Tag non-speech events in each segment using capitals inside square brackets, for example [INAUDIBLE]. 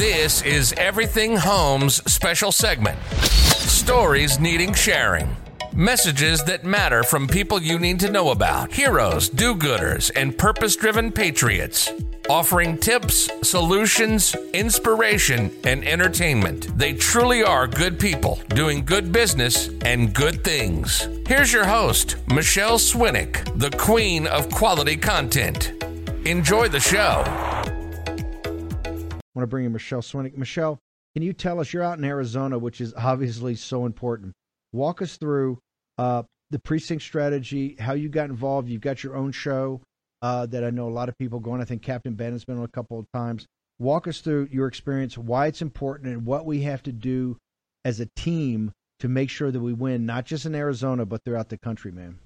This is Everything Homes special segment. Stories needing sharing. Messages that matter from people you need to know about. Heroes, do gooders, and purpose driven patriots. Offering tips, solutions, inspiration, and entertainment. They truly are good people doing good business and good things. Here's your host, Michele Swinick, the queen of quality content. Enjoy the show. Want to bring in Michele Swinick. Michele, can you tell us, you're out in Arizona, which is obviously so important. Walk us through uh, the precinct strategy, how you got involved. You've got your own show uh, that I know a lot of people going. I think Captain Ben has been on a couple of times. Walk us through your experience, why it's important, and what we have to do as a team to make sure that we win, not just in Arizona, but throughout the country, man.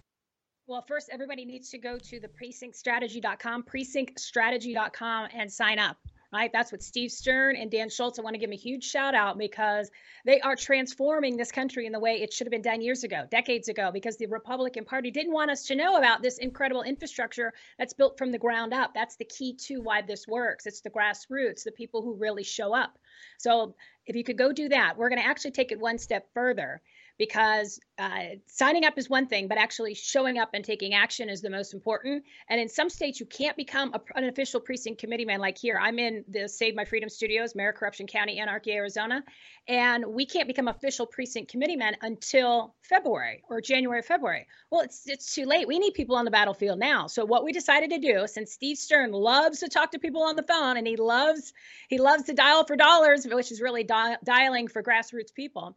Well, first, everybody needs to go to the precinctstrategy.com, precinctstrategy.com, and sign up right? That's what Steve Stern and Dan Schultz. I want to give them a huge shout out because they are transforming this country in the way it should have been done years ago, decades ago, because the Republican Party didn't want us to know about this incredible infrastructure that's built from the ground up. That's the key to why this works. It's the grassroots, the people who really show up. So if you could go do that, we're going to actually take it one step further because uh, signing up is one thing, but actually showing up and taking action is the most important. And in some states, you can't become a, an official precinct committee man like here. I'm in the Save My Freedom Studios, Mayor Corruption County, Anarchy, Arizona, and we can't become official precinct committee man until February or January, February. Well, it's it's too late. We need people on the battlefield now. So what we decided to do, since Steve Stern loves to talk to people on the phone and he loves he loves to dial for dollars, which is really di- dialing for grassroots people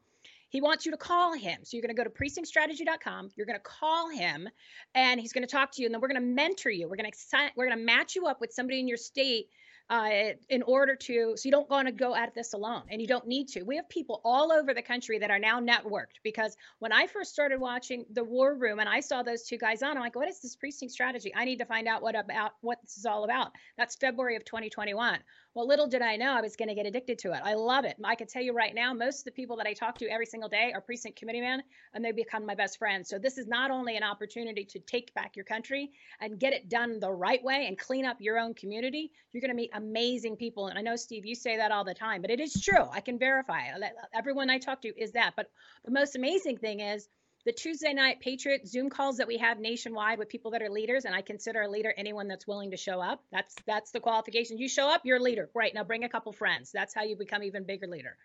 he wants you to call him. So you're going to go to precinctstrategy.com. You're going to call him and he's going to talk to you and then we're going to mentor you. We're going to we're going to match you up with somebody in your state uh, in order to so you don't want to go at this alone and you don't need to we have people all over the country that are now networked because when i first started watching the war room and i saw those two guys on i'm like what is this precinct strategy i need to find out what about what this is all about that's february of 2021 well, little did I know I was going to get addicted to it. I love it. I can tell you right now, most of the people that I talk to every single day are precinct committee men, and they become my best friends. So this is not only an opportunity to take back your country and get it done the right way and clean up your own community. You're going to meet amazing people, and I know Steve, you say that all the time, but it is true. I can verify. Everyone I talk to is that. But the most amazing thing is the Tuesday night Patriot Zoom calls that we have nationwide with people that are leaders, and I consider a leader anyone that's willing to show up. That's that's the qualification. You show up, you're a leader. Great. Now bring a couple friends. That's how you become even bigger leader.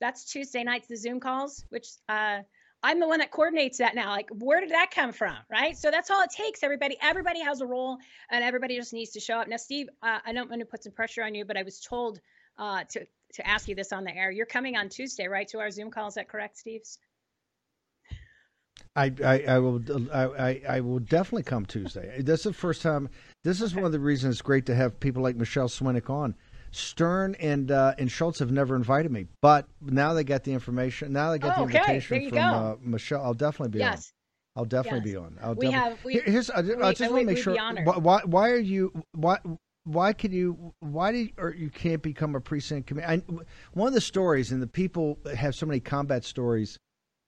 That's Tuesday nights, the Zoom calls, which uh, I'm the one that coordinates that now. Like, where did that come from? Right. So that's all it takes. Everybody, everybody has a role, and everybody just needs to show up. Now, Steve, uh, I don't want to put some pressure on you, but I was told uh, to to ask you this on the air. You're coming on Tuesday, right, to our Zoom call? Is that correct, Steve's? I, I, I will I, I will definitely come Tuesday. This is the first time. This is one of the reasons it's great to have people like Michele Swinick on. Stern and uh, and Schultz have never invited me, but now they got the information. Now they got oh, the invitation from uh, Michele. I'll definitely be yes. on. I'll definitely yes. be on. I'll we have. We, Here's. I, I just want to make sure. Why, why are you? Why? Why can you? Why do you, or you can't become a precinct committee? One of the stories, and the people have so many combat stories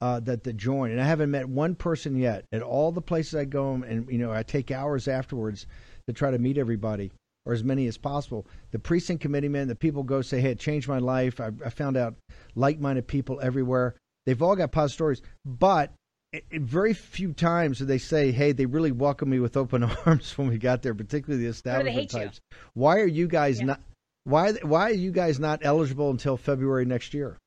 uh, that that join, and I haven't met one person yet. At all the places I go, and you know, I take hours afterwards to try to meet everybody or as many as possible. The precinct committee men, the people go say, "Hey, it changed my life. I, I found out like-minded people everywhere. They've all got positive stories, but it, it, very few times do they say, "Hey, they really welcomed me with open [LAUGHS] arms when we got there." Particularly the establishment types. You. Why are you guys yeah. not? Why why are you guys not eligible until February next year?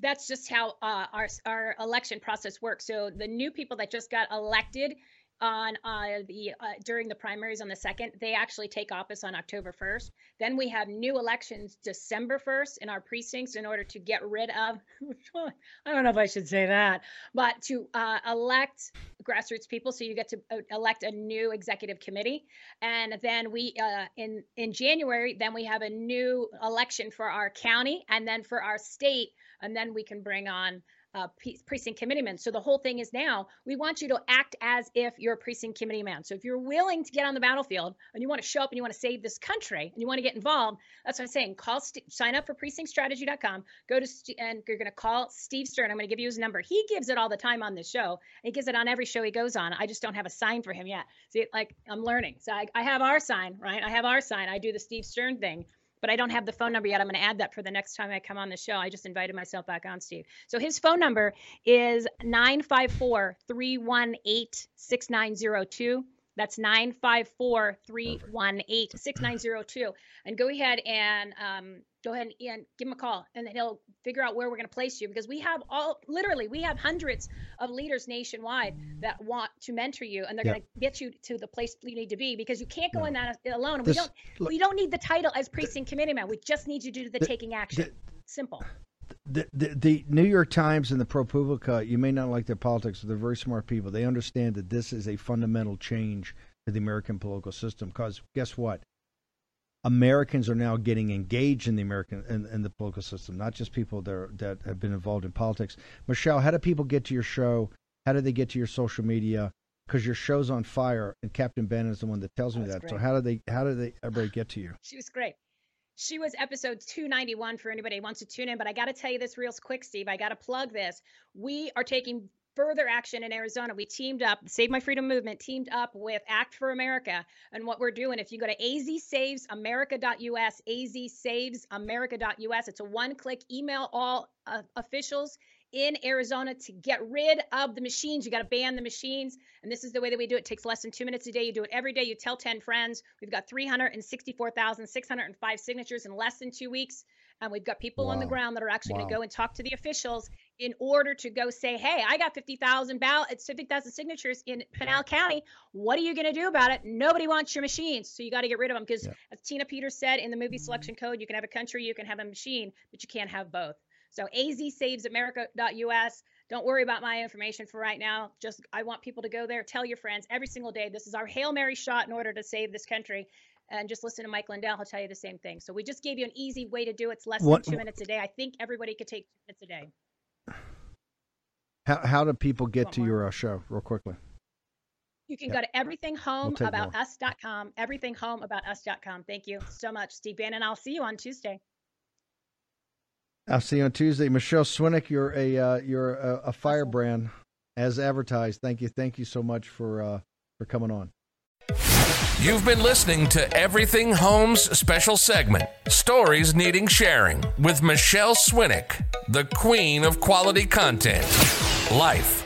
that's just how uh, our our election process works. So the new people that just got elected on uh, the uh, during the primaries on the second. They actually take office on October 1st. Then we have new elections December 1st in our precincts in order to get rid of. [LAUGHS] I don't know if I should say that, but to uh, elect grassroots people. So you get to uh, elect a new executive committee, and then we uh, in in January then we have a new election for our county and then for our state, and then we can bring on uh, precinct committee man. So the whole thing is now we want you to act as if you're a precinct committee man. So if you're willing to get on the battlefield and you want to show up and you want to save this country and you want to get involved, that's what I'm saying. Call, sign up for precinctstrategy.com. Go to St- and you're going to call Steve Stern. I'm going to give you his number. He gives it all the time on this show. He gives it on every show he goes on. I just don't have a sign for him yet. See, like I'm learning. So I, I have our sign, right? I have our sign. I do the Steve Stern thing but I don't have the phone number yet. I'm going to add that for the next time I come on the show. I just invited myself back on, Steve. So his phone number is 954 318 6902. That's 954 318 6902. And go ahead and um, go ahead and give him a call and then he'll figure out where we're going to place you because we have all literally we have hundreds of leaders nationwide that want to mentor you and they're going to get you to the place you need to be because you can't go no. in that alone. This, we don't we don't need the title as precinct committee man. We just need you to do the, taking action. Simple the, the, the New York Times and the ProPublica, you may not like their politics, but they're very smart people. They understand that this is a fundamental change to the American political system. Because guess what? Americans are now getting engaged in the American in, in the political system, not just people that are, that have been involved in politics. Michele, how do people get to your show? How do they get to your social media? Because your show's on fire, and Captain Ben is the one that tells me that. Great. So how do they how do they everybody get to you? She was great. She was episode 291 for anybody who wants to tune in. But I got to tell you this real quick, Steve. I got to plug this. We are taking further action in Arizona. We teamed up, Save My Freedom Movement teamed up with Act for America. And what we're doing, if you go to azsavesamerica.us, azsavesamerica.us, it's a one click email all uh, officials in Arizona to get rid of the machines. You got to ban the machines. And this is the way that we do it. It takes less than two minutes a day. You do it every day. You tell 10 friends. We've got 364,605 signatures in less than two weeks. And we've got people wow. on the ground that are actually wow. going to go and talk to the officials in order to go say, hey, I got 50,000 ballots, 50,000 signatures in Pinal County. What are you going to do about it? Nobody wants your machines. So you got to get rid of them. Because yeah. as Tina Peters said in the movie mm-hmm. selection code, you can have a country, you can have a machine, but you can't have both. So azsavesamerica.us. Don't worry about my information for right now. Just I want people to go there, tell your friends every single day. This is our Hail Mary shot in order to save this country. And just listen to Mike Lindell. He'll tell you the same thing. So we just gave you an easy way to do it. It's less what, than two minutes a day. I think everybody could take two minutes a day. How, how do people get to more? your uh, show real quickly? You can go to everythinghomeaboutus.com, everythinghomeaboutus.com. Thank you so much, Steve Bannon. I'll see you on Tuesday. I'll see you on Tuesday. Michele Swinick, you're a uh, you're a, a, firebrand as advertised. Thank you, thank you so much for uh, for coming on. You've been listening to Everything Homes special segment, Stories Needing Sharing, with Michele Swinick, the queen of quality content. Life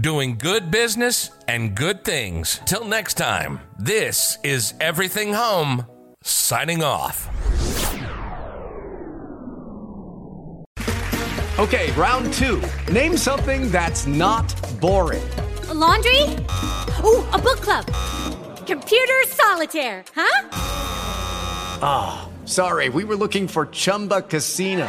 doing good business and good things. Till next time, this is Everything Home, signing off. Okay, round two. Name something that's not boring. A laundry? Ooh, a book club. Computer solitaire, huh? Ah, oh, sorry, we were looking for Chumba Casino.